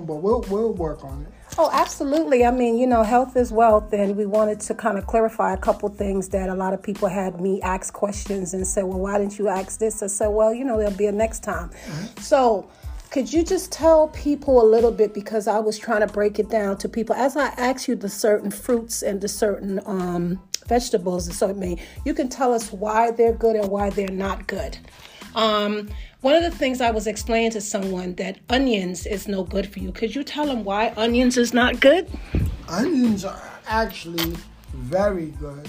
but we'll we'll work on it. Oh, absolutely. I mean, you know, health is wealth, and we wanted to kind of clarify a couple things that a lot of people had me ask questions and say, well, why didn't you ask this? I said, well, you know, there'll be a next time. Mm-hmm. So, could you just tell people a little bit because I was trying to break it down to people as I asked you the certain fruits and the certain um, vegetables and so it may you can tell us why they're good and why they're not good. Um, one of the things I was explaining to someone that onions is no good for you. Could you tell them why onions is not good? Onions are actually very good.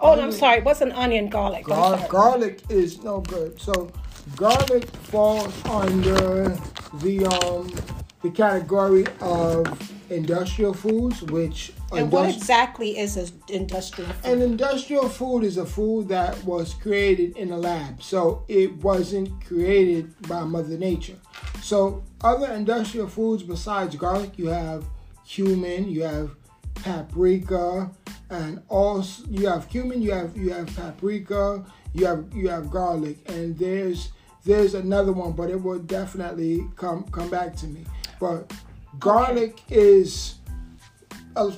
Oh, onion, I'm sorry. What's an onion? Garlic. Gar- garlic is no good. So garlic falls under the um the category of industrial foods, which and industri- what exactly is an industrial food? An industrial food is a food that was created in a lab, so it wasn't created by Mother Nature. So other industrial foods besides garlic, you have cumin, you have paprika, and also you have cumin, you have you have paprika, you have you have garlic, and there's there's another one, but it will definitely come come back to me. But garlic okay. is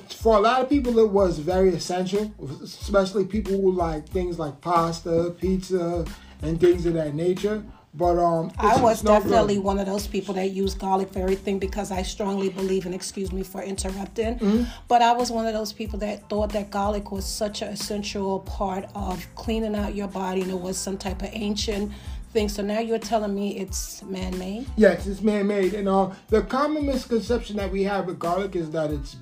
for a lot of people it was very essential, especially people who like things like pasta, pizza, and things of that nature. But um, I was definitely good. one of those people that use garlic for everything because I strongly believe, and excuse me for interrupting, mm-hmm. but I was one of those people that thought that garlic was such an essential part of cleaning out your body, and it was some type of ancient thing. So now you're telling me it's man-made? Yes, it's man-made. And uh, the common misconception that we have with garlic is that it's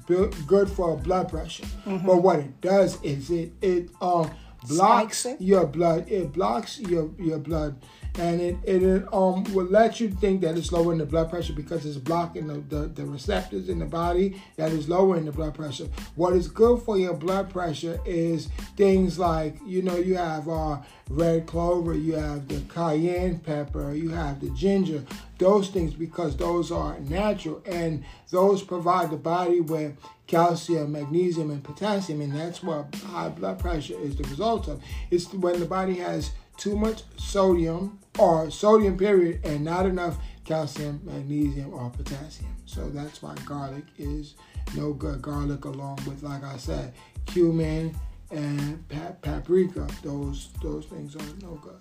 good for blood pressure. Mm-hmm. But what it does is it it um blocks it? your blood. It blocks your your blood and it, it um will let you think that it's lowering the blood pressure because it's blocking the, the, the, receptors in the body that is lowering the blood pressure. What is good for your blood pressure is things like you know you have uh, red clover, you have the cayenne pepper, you have the ginger, those things because those are natural and those provide the body with calcium, magnesium, and potassium, and that's what high blood pressure is the result of. It's when the body has too much sodium or sodium period and not enough calcium, magnesium, or potassium. So that's why garlic is no good. Garlic, along with, like I said, cumin and pa- paprika, those those things are no good.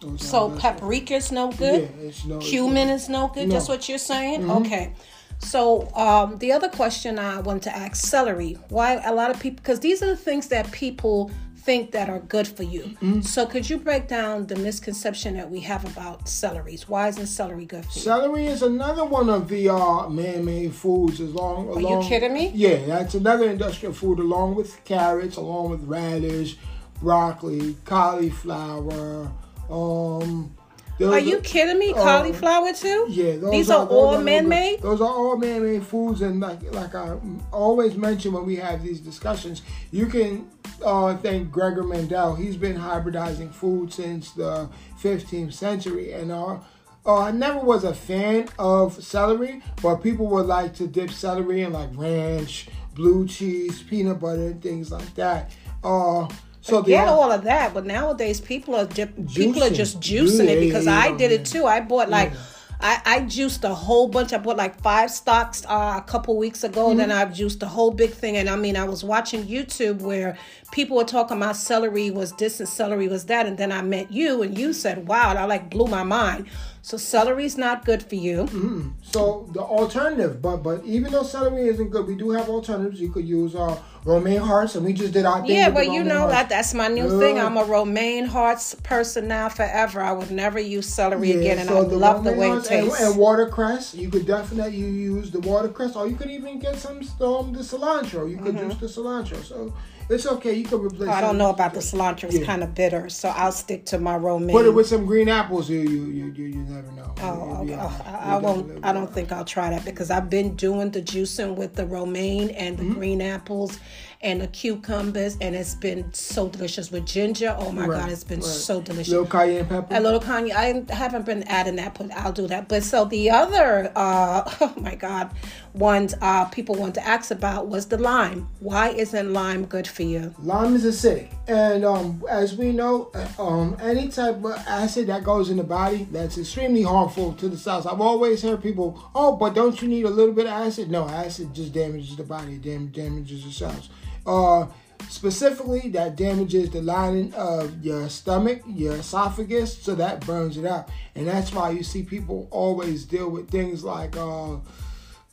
Those so paprika is no good. Yeah, it's no. Cumin is no good. No. That's what you're saying. Mm-hmm. Okay. So um, the other question I want to ask: celery. Why a lot of people? Because these are the things that people think that are good for you. Mm-hmm. So could you break down the misconception that we have about celeries? Why isn't celery good for you? Celery is another one of the uh, man-made foods. As along, are you kidding me? Yeah, that's another industrial food along with carrots, along with radish, broccoli, cauliflower. Um, are you kidding me? Uh, Cauliflower too? Yeah, these are, are all man-made. Those are all man-made foods, and like like I always mention when we have these discussions, you can uh, thank Gregor Mendel. He's been hybridizing food since the 15th century, and uh, uh, I never was a fan of celery, but people would like to dip celery in like ranch, blue cheese, peanut butter, and things like that. Uh, so get all of that, but nowadays people are dip, people are just juicing it because I did it too. I bought like. I, I juiced a whole bunch. I bought like five stocks uh, a couple weeks ago. Mm-hmm. Then I juiced a whole big thing. And I mean, I was watching YouTube where people were talking about celery was this and celery was that. And then I met you and you said, wow, that like blew my mind. So celery's not good for you. Mm-hmm. So the alternative, but but even though celery isn't good, we do have alternatives. You could use uh, romaine hearts, and we just did our thing. Yeah, but you know that that's my new thing. I'm a romaine hearts person now forever. I would never use celery yeah, again, and so I love the way it tastes. And, and, watercress, you could definitely use the watercress, or you could even get some um, the cilantro. You could mm-hmm. use the cilantro. So it's okay. You can replace. I don't know about the cilantro. It's yeah. kind of bitter, so I'll stick to my romaine. Put it with some green apples. You you you you, you never know. Oh, okay. oh I, I won't. I don't think I'll try that because I've been doing the juicing with the romaine and the mm-hmm. green apples and the cucumbers, and it's been so delicious with ginger. Oh my right, god, it's been right. so delicious. Little cayenne pepper. A little cayenne. I haven't been adding that, but I'll do that. But so the other, uh, oh my god, ones uh, people want to ask about was the lime. Why isn't lime good for you? Lime is acidic, and um, as we know, uh, um, any type of acid that goes in the body that's extremely harmful to the cells. I've always heard people, "Oh, but don't you need a little bit of acid?" No, acid just damages the body, dam- damages the cells. Uh, specifically, that damages the lining of your stomach, your esophagus, so that burns it out, and that's why you see people always deal with things like. Uh,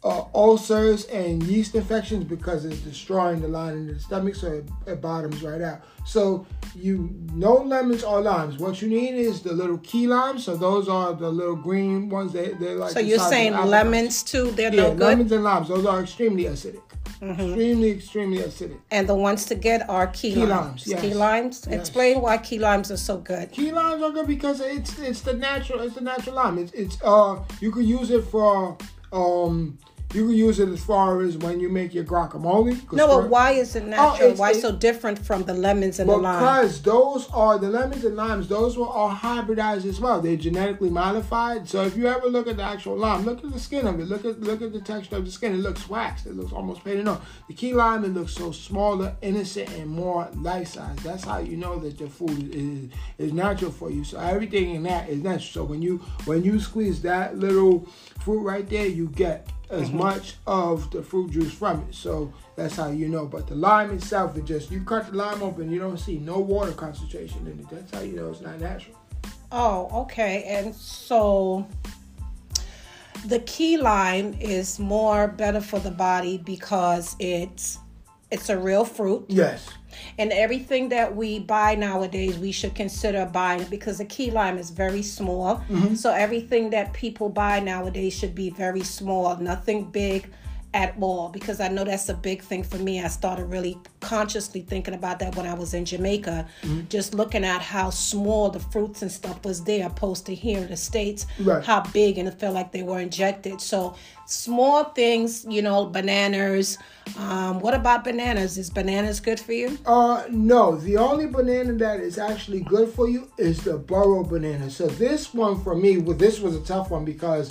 uh, ulcers and yeast infections because it's destroying the lining of the stomach, so it, it, bottoms right out. So you no lemons or limes. What you need is the little key limes. So those are the little green ones. They they like. So you're saying lemons too? They're yeah, no good. lemons and limes. Those are extremely acidic. Mm-hmm. Extremely, extremely acidic. And the ones to get are key, key limes. limes yes. Key limes. Yes. Explain why key limes are so good. Key limes are good because it's it's the natural it's the natural lime. It's it's uh you can use it for um you can use it as far as when you make your guacamole. No, but why is it oh, natural? Oh, why so different from the lemons and the limes? Because those are the lemons and limes. Those were all hybridized as well. They're genetically modified. So if you ever look at the actual lime, look at the skin of it. Look at look at the texture of the skin. It looks waxed. It looks almost painted on. The key lime it looks so smaller, innocent, and more life size. That's how you know that the food is is natural for you. So everything in that is natural. So when you when you squeeze that little fruit right there, you get as mm-hmm. much of the fruit juice from it. So that's how you know. But the lime itself, it just you cut the lime open, you don't see no water concentration in it. That's how you know it's not natural. Oh, okay. And so the key lime is more better for the body because it's it's a real fruit. Yes. And everything that we buy nowadays, we should consider buying because the key lime is very small. Mm-hmm. So everything that people buy nowadays should be very small, nothing big at all because I know that's a big thing for me. I started really consciously thinking about that when I was in Jamaica, mm-hmm. just looking at how small the fruits and stuff was there opposed to here in the States, right. how big and it felt like they were injected. So small things, you know, bananas. Um, what about bananas? Is bananas good for you? Uh no. The only banana that is actually good for you is the burro banana. So this one for me, well, this was a tough one because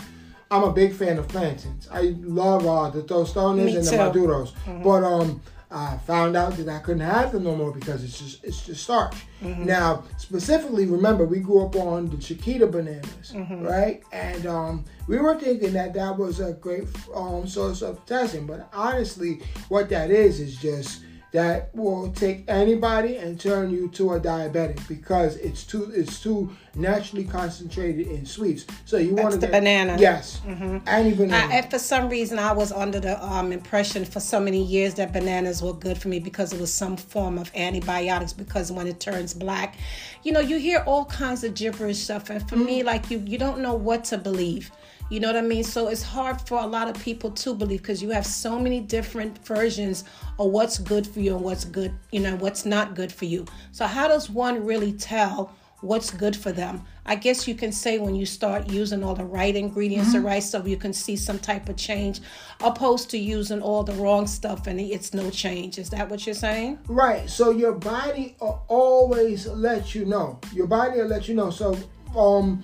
I'm a big fan of plantains. I love uh, the tostones and the maduros. Mm-hmm. But um, I found out that I couldn't have them no more because it's just it's just starch. Mm-hmm. Now, specifically, remember we grew up on the Chiquita bananas, mm-hmm. right? And um, we were thinking that that was a great um, source of potassium, but honestly, what that is is just that will take anybody and turn you to a diabetic because it's too it's too naturally concentrated in sweets. So you want the get, banana. Yes, mm-hmm. any banana. I, for some reason, I was under the um, impression for so many years that bananas were good for me because it was some form of antibiotics. Because when it turns black, you know, you hear all kinds of gibberish stuff, and for mm-hmm. me, like you, you don't know what to believe. You know what I mean? So it's hard for a lot of people to believe because you have so many different versions of what's good for you and what's good, you know, what's not good for you. So how does one really tell what's good for them? I guess you can say when you start using all the right ingredients, mm-hmm. the right stuff, you can see some type of change, opposed to using all the wrong stuff and it's no change. Is that what you're saying? Right. So your body always let you know. Your body will let you know. So um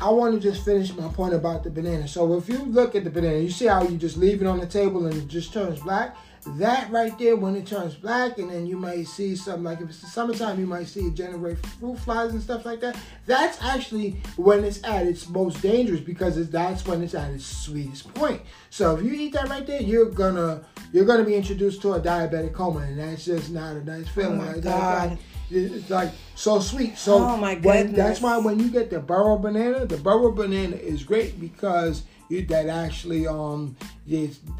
I want to just finish my point about the banana. So if you look at the banana, you see how you just leave it on the table and it just turns black. That right there, when it turns black, and then you might see something like if it's the summertime, you might see it generate fruit flies and stuff like that. That's actually when it's at its most dangerous because that's when it's at its sweetest point. So if you eat that right there, you're gonna you're gonna be introduced to a diabetic coma, and that's just not a nice feeling. Oh my God. It's like so sweet. So oh my goodness. When, that's why when you get the burro banana, the burro banana is great because you, that actually um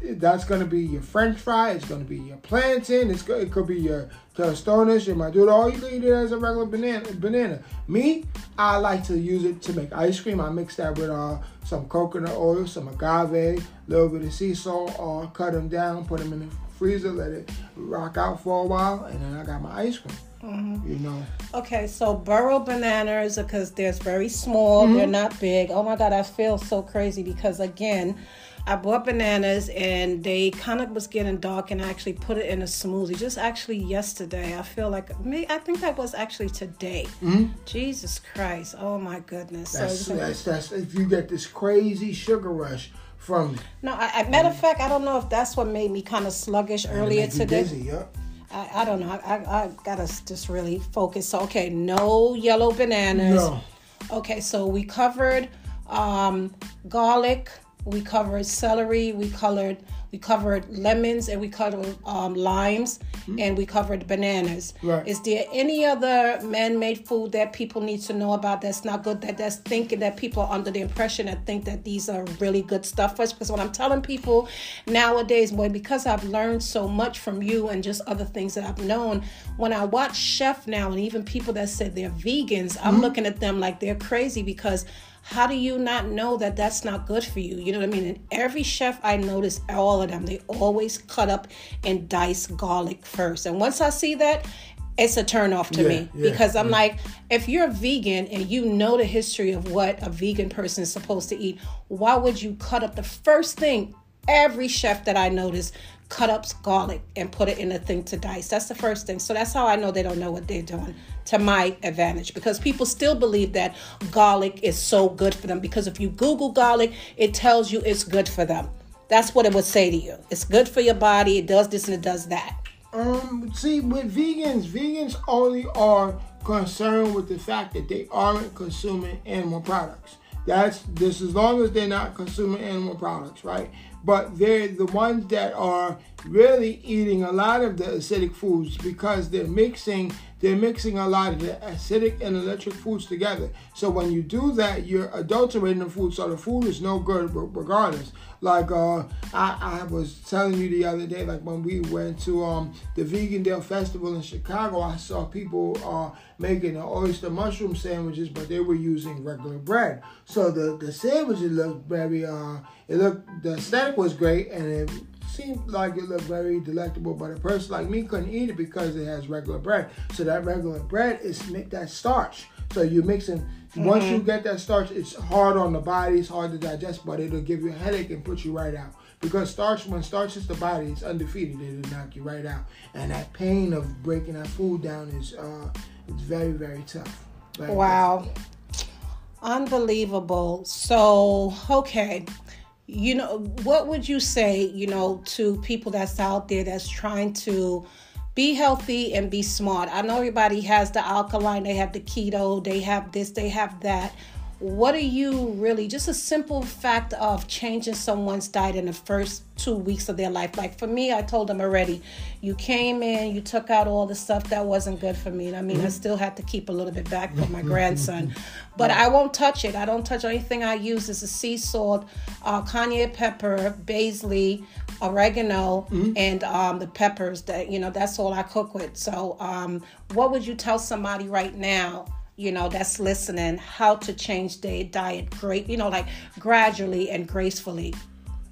that's gonna be your French fry. It's gonna be your plantain. It's it could be your tostones, your maduro. All you can eat it as a regular banana. Banana. Me, I like to use it to make ice cream. I mix that with uh some coconut oil, some agave, a little bit of sea salt, or cut them down, put them in the freezer, let it rock out for a while, and then I got my ice cream. Mm-hmm. You know. Okay, so burro bananas because they're very small, mm-hmm. they're not big. Oh my God, I feel so crazy because again, I bought bananas and they kind of was getting dark, and I actually put it in a smoothie. Just actually yesterday, I feel like me. I think that was actually today. Mm-hmm. Jesus Christ! Oh my goodness! That's, so, that's, that's if you get this crazy sugar rush from. No, I, I, matter of fact, I don't know if that's what made me kind of sluggish earlier today. Dizzy, yeah. I, I don't know. I, I, I gotta just really focus. Okay, no yellow bananas. No. Okay, so we covered um, garlic, we covered celery, we colored we covered lemons and we covered um, limes mm-hmm. and we covered bananas. Right. Is there any other man-made food that people need to know about that's not good? That that's thinking that people are under the impression that think that these are really good stuff for us? Because what I'm telling people nowadays, boy, because I've learned so much from you and just other things that I've known, when I watch chef now and even people that said they're vegans, I'm mm-hmm. looking at them like they're crazy because how do you not know that that's not good for you? You know what I mean? And every chef I notice, all of them, they always cut up and dice garlic first. And once I see that, it's a turn off to yeah, me yeah, because I'm yeah. like, if you're a vegan and you know the history of what a vegan person is supposed to eat, why would you cut up the first thing? Every chef that I notice cut up garlic and put it in a thing to dice. That's the first thing. So that's how I know they don't know what they're doing to my advantage because people still believe that garlic is so good for them because if you Google garlic, it tells you it's good for them. That's what it would say to you. It's good for your body. It does this and it does that. Um, see, with vegans, vegans only are concerned with the fact that they aren't consuming animal products. That's this as long as they're not consuming animal products, right? But they're the ones that are really eating a lot of the acidic foods because they're mixing they're mixing a lot of the acidic and electric foods together. So when you do that, you're adulterating the food, so the food is no good regardless. Like uh, I, I was telling you the other day, like when we went to um, the Vegandale Festival in Chicago, I saw people uh, making oyster mushroom sandwiches, but they were using regular bread. So the the sandwiches looked very uh, it looked the aesthetic was great, and it seemed like it looked very delectable, but a person like me couldn't eat it because it has regular bread. So that regular bread is that starch. So you're mixing. Mm-hmm. Once you get that starch, it's hard on the body. It's hard to digest, but it'll give you a headache and put you right out. Because starch, when starch hits the body, it's undefeated. It'll knock you right out. And that pain of breaking that food down is uh, it's very very tough. Very wow. Tough. Unbelievable. So, okay you know what would you say you know to people that's out there that's trying to be healthy and be smart? I know everybody has the alkaline they have the keto they have this they have that what are you really just a simple fact of changing someone's diet in the first two weeks of their life? Like for me i told them already you came in you took out all the stuff that wasn't good for me. And i mean mm-hmm. i still had to keep a little bit back for my grandson. But i won't touch it. I don't touch anything i use. Is a sea salt uh, cayenne pepper basil oregano mm-hmm. and um, the peppers that you know that's all i cook with. So um, what would you tell somebody right now you know that's listening how to change their diet great you know like gradually and gracefully.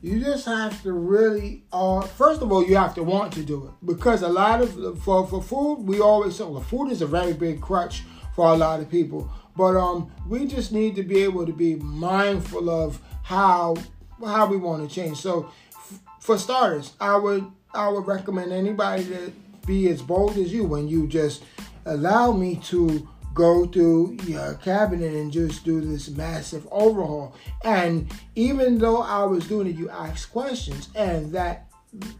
You just have to really uh, first of all you have to want to do it. Because a lot of for, for food we always say well food is a very big crutch for a lot of people. But um we just need to be able to be mindful of how how we want to change. So f- for starters i would i would recommend anybody to be as bold as you when you just allow me to go through your cabinet and just do this massive overhaul. And even though I was doing it, you asked questions, and that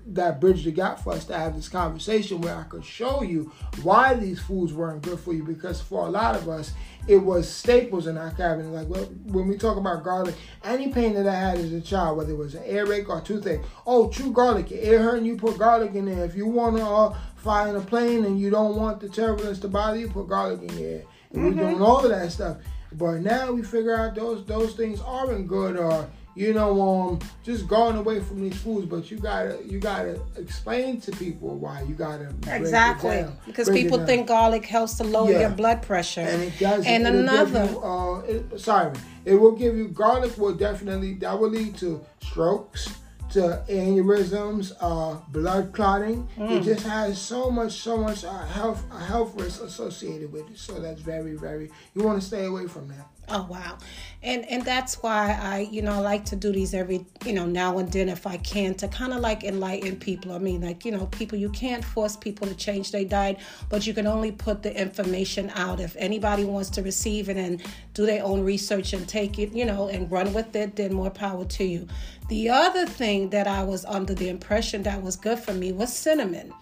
that bridged the gap for us to have this conversation where I could show you why these foods weren't good for you. Because for a lot of us, it was staples in our cabinet. Like when we talk about garlic, any pain that I had as a child, whether it was an earache or toothache, oh, chew garlic, your ear hurting, you put garlic in there. If you want to uh, fly in a plane and you don't want the turbulence to bother you, put garlic in your ear. And mm-hmm. we're doing all of that stuff. But now we figure out those those things aren't good or you know, um, just going away from these foods. But you gotta you gotta explain to people why you gotta exactly because people think garlic helps to lower yeah. your blood pressure, and it does. And another, you, uh, it, sorry, it will give you garlic will definitely that will lead to strokes to aneurysms, uh, blood clotting. Mm. It just has so much, so much uh, health, uh, health risk associated with it. So that's very, very. You want to stay away from that. Oh wow, and and that's why I you know I like to do these every you know now and then if I can to kind of like enlighten people. I mean like you know people you can't force people to change their diet, but you can only put the information out. If anybody wants to receive it and do their own research and take it you know and run with it, then more power to you. The other thing that I was under the impression that was good for me was cinnamon.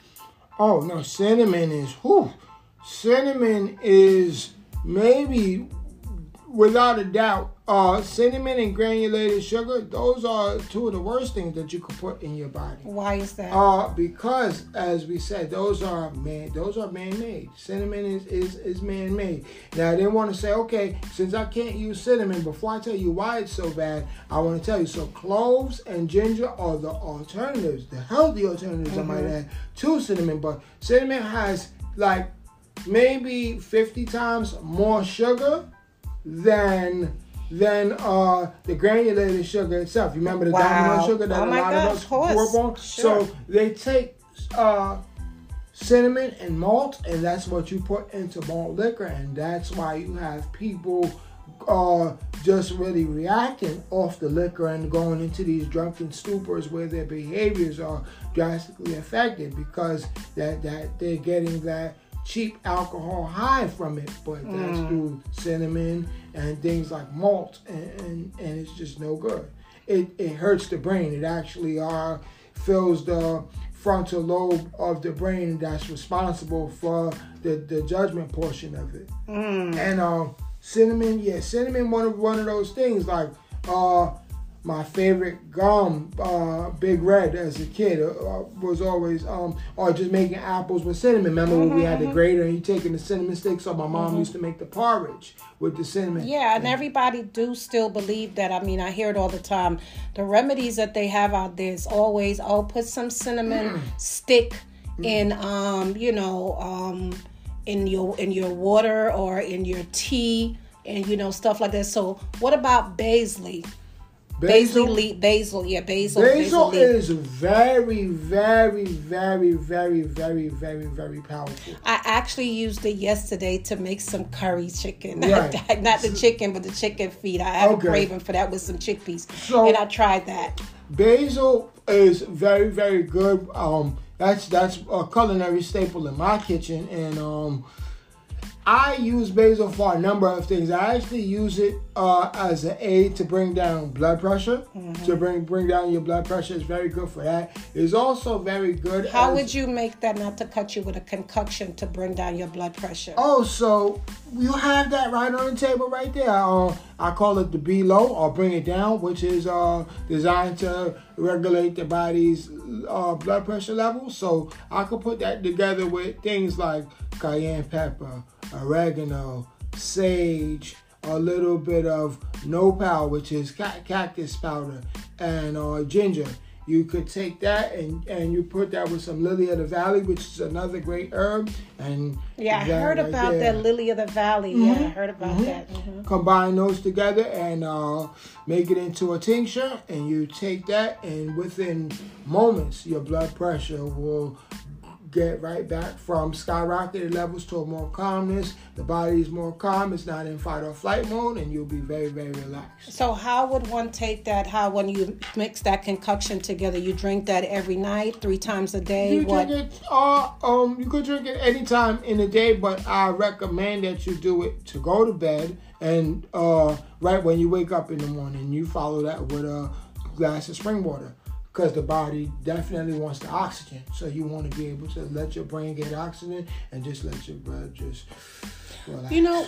Oh no, cinnamon is whew. Cinnamon is maybe without a doubt uh, cinnamon and granulated sugar, those are two of the worst things that you could put in your body. Why is that? Uh, because as we said, those are man, those are man-made. Cinnamon is is, is man-made. Now they want to say, okay, since I can't use cinnamon, before I tell you why it's so bad, I want to tell you. So cloves and ginger are the alternatives, the healthy alternatives, mm-hmm. I might mm-hmm. add, to cinnamon. But cinnamon has like maybe 50 times more sugar than than uh, the granulated sugar itself. You remember the wow. sugar that oh a lot God, of us grew up on? Sure. So they take uh, cinnamon and malt, and that's what you put into malt liquor, and that's why you have people uh, just really reacting off the liquor and going into these drunken stupors where their behaviors are drastically affected because that that they're getting that cheap alcohol high from it, but mm. that's through cinnamon and things like malt, and, and, and, it's just no good. It, it hurts the brain. It actually uh, fills the frontal lobe of the brain that's responsible for the, the judgment portion of it. Mm. And uh, cinnamon, yeah, cinnamon one of one of those things like uh, my favorite gum, uh, Big Red, as a kid, uh, was always, um, or just making apples with cinnamon. Remember mm-hmm, when we had the mm-hmm. grater and you taking the cinnamon sticks? So my mom mm-hmm. used to make the porridge with the cinnamon. Yeah, and everybody do still believe that. I mean, I hear it all the time. The remedies that they have out there is always, oh, put some cinnamon mm. stick mm. in, um, you know, um, in your in your water or in your tea, and you know stuff like that. So, what about basil? Basil, basil, basil, yeah, basil. Basil, basil is very, very, very, very, very, very, very powerful. I actually used it yesterday to make some curry chicken. Right. Not the chicken, but the chicken feet. I have okay. a craving for that with some chickpeas, so, and I tried that. Basil is very, very good. Um, that's that's a culinary staple in my kitchen, and um, I use basil for a number of things. I actually use it uh, as an aid to bring down blood pressure. Mm-hmm. To bring bring down your blood pressure is very good for that. It's also very good. How as, would you make that not to cut you with a concoction to bring down your blood pressure? Oh, so you have that right on the table right there. Uh, I call it the B low or bring it down, which is uh, designed to regulate the body's uh, blood pressure levels. So I could put that together with things like cayenne pepper oregano, sage, a little bit of nopal, which is cactus powder, and uh, ginger. You could take that and, and you put that with some lily of the valley, which is another great herb. And yeah, I heard right about there. that lily of the valley. Mm-hmm. Yeah, I mm-hmm. heard about mm-hmm. that. Mm-hmm. Combine those together and uh, make it into a tincture, and you take that, and within moments, your blood pressure will get right back from skyrocketed levels to a more calmness. The body is more calm. It's not in fight or flight mode, and you'll be very, very relaxed. So, how would one take that? How, when you mix that concoction together, you drink that every night, three times a day? You what? drink it. Uh, um, you could drink it anytime in the day, but I recommend that you do it to go to bed and uh, right when you wake up in the morning. You follow that with a glass of spring water because the body definitely wants the oxygen. So you want to be able to let your brain get oxygen and just let your blood just. Relax. You know,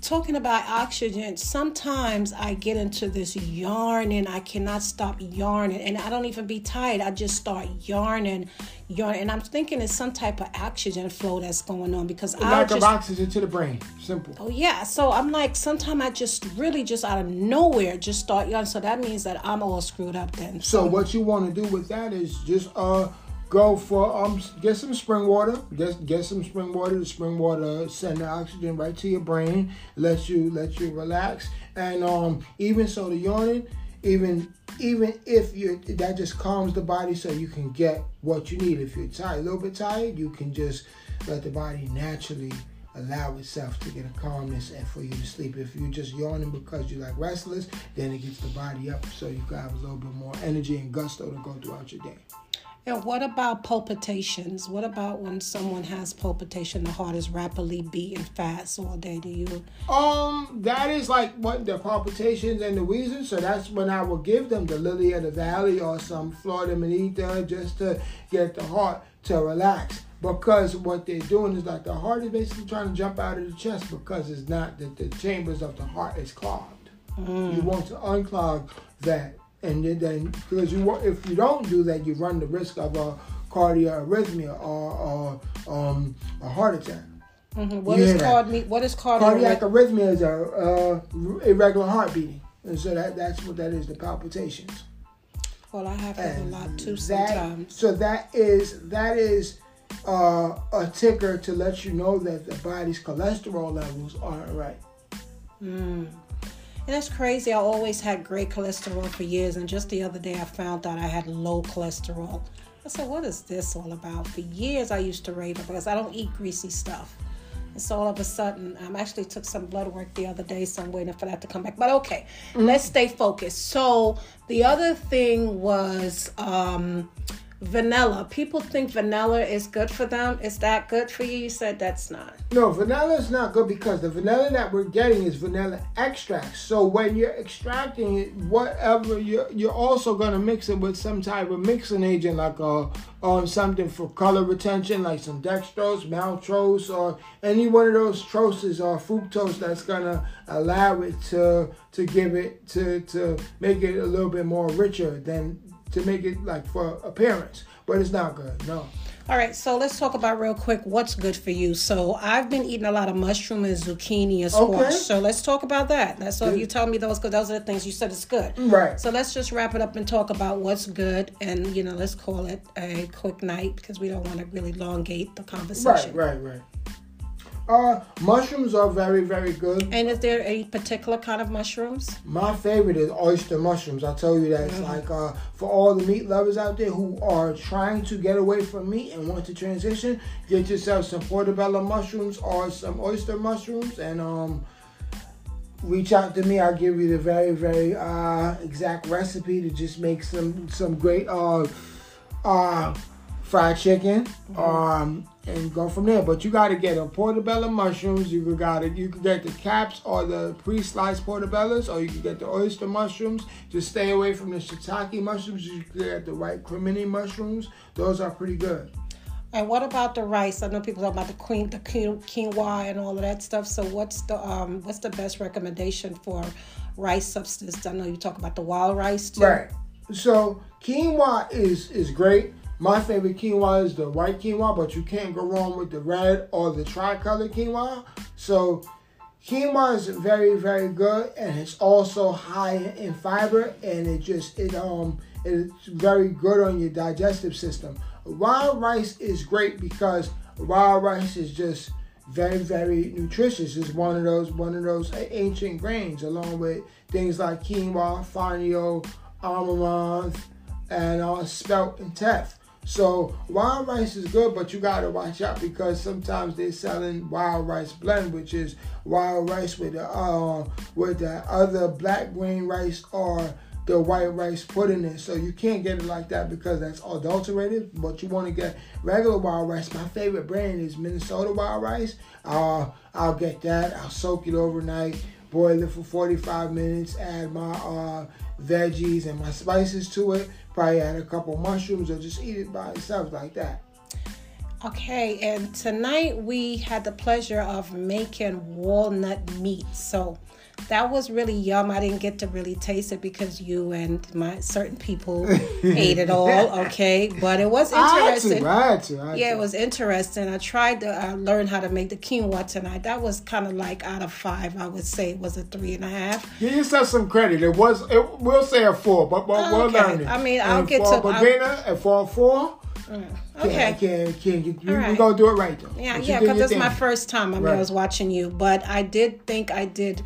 talking about oxygen, sometimes I get into this yarning. I cannot stop yarning, and I don't even be tired. I just start yarning, yarning, and I'm thinking it's some type of oxygen flow that's going on because I lack just, of oxygen to the brain. Simple. Oh yeah, so I'm like, sometimes I just really just out of nowhere just start yarning. So that means that I'm all screwed up then. So, so what you want to do with that is just uh go for um get some spring water get get some spring water the spring water send the oxygen right to your brain lets you let you relax and um even so the yawning even even if you that just calms the body so you can get what you need if you're tired a little bit tired you can just let the body naturally allow itself to get a calmness and for you to sleep. If you're just yawning because you're like restless, then it gets the body up so you can have a little bit more energy and gusto to go throughout your day. And what about palpitations? What about when someone has palpitation, the heart is rapidly beating fast all day? Do you? Um, that is like what the palpitations and the wheezing. So that's when I will give them the lily of the valley or some flor de menita just to get the heart to relax. because what they're doing is like the heart is basically trying to jump out of the chest because it's not that the chambers of the heart is clogged. Mm. You want to unclog that, and then because you if you don't do that, you run the risk of a cardiac arrhythmia or, or um, a heart attack. Mm-hmm. What is called me? What is cardiac? Cardiac arrhythmia is a uh, irregular heart beating, and so that that's what that is. The palpitations. Well, I have that a lot too sometimes. so that is that is uh, a ticker to let you know that the body's cholesterol levels aren't right. Mm. And that's crazy. I always had great cholesterol for years, and just the other day I found out I had low cholesterol. I said, "What is this all about?" For years I used to rave it because I don't eat greasy stuff. And so all of a sudden, I um, actually took some blood work the other day, so I'm waiting for that to come back. But okay, mm-hmm. let's stay focused. So the other thing was um, vanilla. People think vanilla is good for them. Is that good for you? You said that's not. No, vanilla is not good because the vanilla that we're getting is vanilla extract. So when you're extracting it, whatever you're you're also gonna mix it with some type of mixing agent like a um something for color retention, like some dextrose, maltose, or any one of those troses or fructose that's gonna allow it to to give it to to make it a little bit more richer than to make it like for appearance, but it's not good. No. All right, so let's talk about real quick what's good for you. So I've been eating a lot of mushroom and zucchini and squash. Okay. So let's talk about that. That's so if you tell me those good, those are the things you said it's good. Right. So let's just wrap it up and talk about what's good, and you know, let's call it a quick night because we don't want to really elongate the conversation. Right, right, right. Uh, mushrooms are very, very good. And is there a particular kind of mushrooms? My favorite is oyster mushrooms. I tell you that it's mm. like uh, for all the meat lovers out there who are trying to get away from meat and want to transition, get yourself some portobello mushrooms or some oyster mushrooms, and um, reach out to me. I'll give you the very, very uh, exact recipe to just make some some great uh, uh, fried chicken. Mm-hmm. Um, and go from there. But you got to get a portobello mushrooms. You got it. You can get the caps or the pre-sliced portobellos, or you can get the oyster mushrooms. Just stay away from the shiitake mushrooms. You can get the white cremini mushrooms. Those are pretty good. And what about the rice? I know people talk about the queen, the quinoa, and all of that stuff. So what's the um, what's the best recommendation for rice substance? I know you talk about the wild rice too. Right. So quinoa is is great. My favorite quinoa is the white quinoa, but you can't go wrong with the red or the tricolor quinoa. So quinoa is very, very good, and it's also high in fiber, and it just it um it's very good on your digestive system. Wild rice is great because wild rice is just very, very nutritious. It's one of those one of those ancient grains, along with things like quinoa, fonio, amaranth, and uh, spelt and teff. So wild rice is good, but you gotta watch out because sometimes they're selling wild rice blend, which is wild rice with the uh, with the other black green rice or the white rice put in it. So you can't get it like that because that's adulterated. But you want to get regular wild rice. My favorite brand is Minnesota wild rice. Uh, I'll get that. I'll soak it overnight, boil it for 45 minutes, add my uh, veggies and my spices to it probably add a couple mushrooms or just eat it by itself like that. Okay, and tonight we had the pleasure of making walnut meat. So that was really yum. I didn't get to really taste it because you and my certain people ate it all. Okay, but it was interesting. I had to, I had to, I had yeah, it was interesting. I tried to uh, learn how to make the quinoa tonight. That was kind of like out of five, I would say it was a three and a half. Give yourself some credit. It was. It, we'll say a four, but, but okay. we'll learn it. I mean, I'll and get for to beginner and for a four. Mm. Okay. Can, can, can, can, right. We're going to do it right, though. Yeah, yeah, because it's my first time. I mean, right. I was watching you, but I did think I did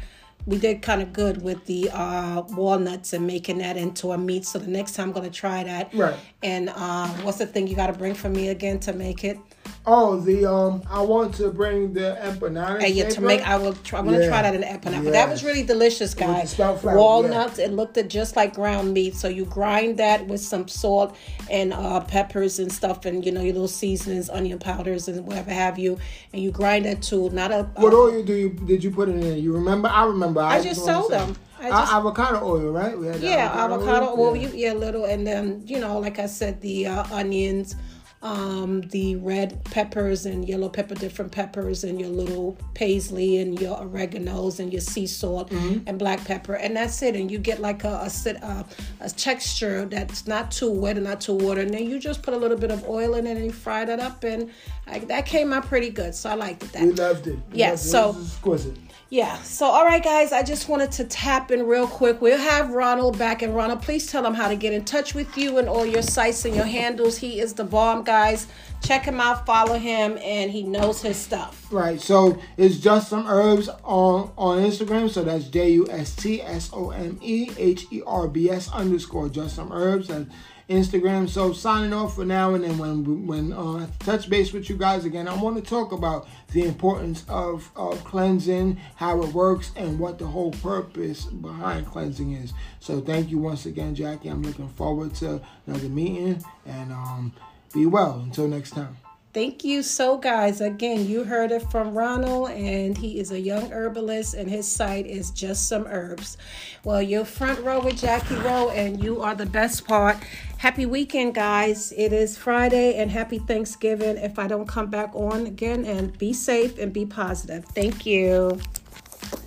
we did kind of good with the uh, walnuts and making that into a meat. So the next time I'm gonna try that. Right. And uh, what's the thing you got to bring for me again to make it? Oh, the um, I want to bring the empanada. Hey, yeah, to make I will. Try, I'm gonna yeah. try that in the empanada. That was really delicious, guys. Walnuts. Yeah. It looked just like ground meat. So you grind that with some salt and uh, peppers and stuff, and you know your little seasonings, onion powders, and whatever have you, and you grind that to not a. What uh, oil do you did you put it in? You remember? I remember. I, I just sold them. Just, avocado oil, right? yeah, avocado, avocado oil. oil. Yeah. You, yeah, little, and then you know, like I said, the uh, onions um, the red peppers and yellow pepper, different peppers, and your little parsley and your oreganos and your sea salt mm-hmm. and black pepper, and that's it. And you get like a a, a a, texture that's not too wet and not too water. And then you just put a little bit of oil in it and you fry that up, and I, that came out pretty good. So I liked it. That we loved it. We yeah. Loved it. So it exquisite. Yeah. So, all right, guys, I just wanted to tap in real quick. We'll have Ronald back. And, Ronald, please tell him how to get in touch with you and all your sites and your handles. He is the bomb, guys. Check him out, follow him, and he knows his stuff. Right. So, it's just some herbs on, on Instagram. So, that's J U S T S O M E H E R B S underscore just some herbs. And Instagram. So signing off for now, and then when when uh, touch base with you guys again, I want to talk about the importance of, of cleansing, how it works, and what the whole purpose behind cleansing is. So thank you once again, Jackie. I'm looking forward to another meeting, and um, be well until next time. Thank you. So, guys, again, you heard it from Ronald, and he is a young herbalist, and his site is Just Some Herbs. Well, you're front row with Jackie Rowe, and you are the best part. Happy weekend, guys. It is Friday, and happy Thanksgiving if I don't come back on again. And be safe and be positive. Thank you.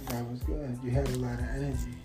That was good. You had a lot of energy.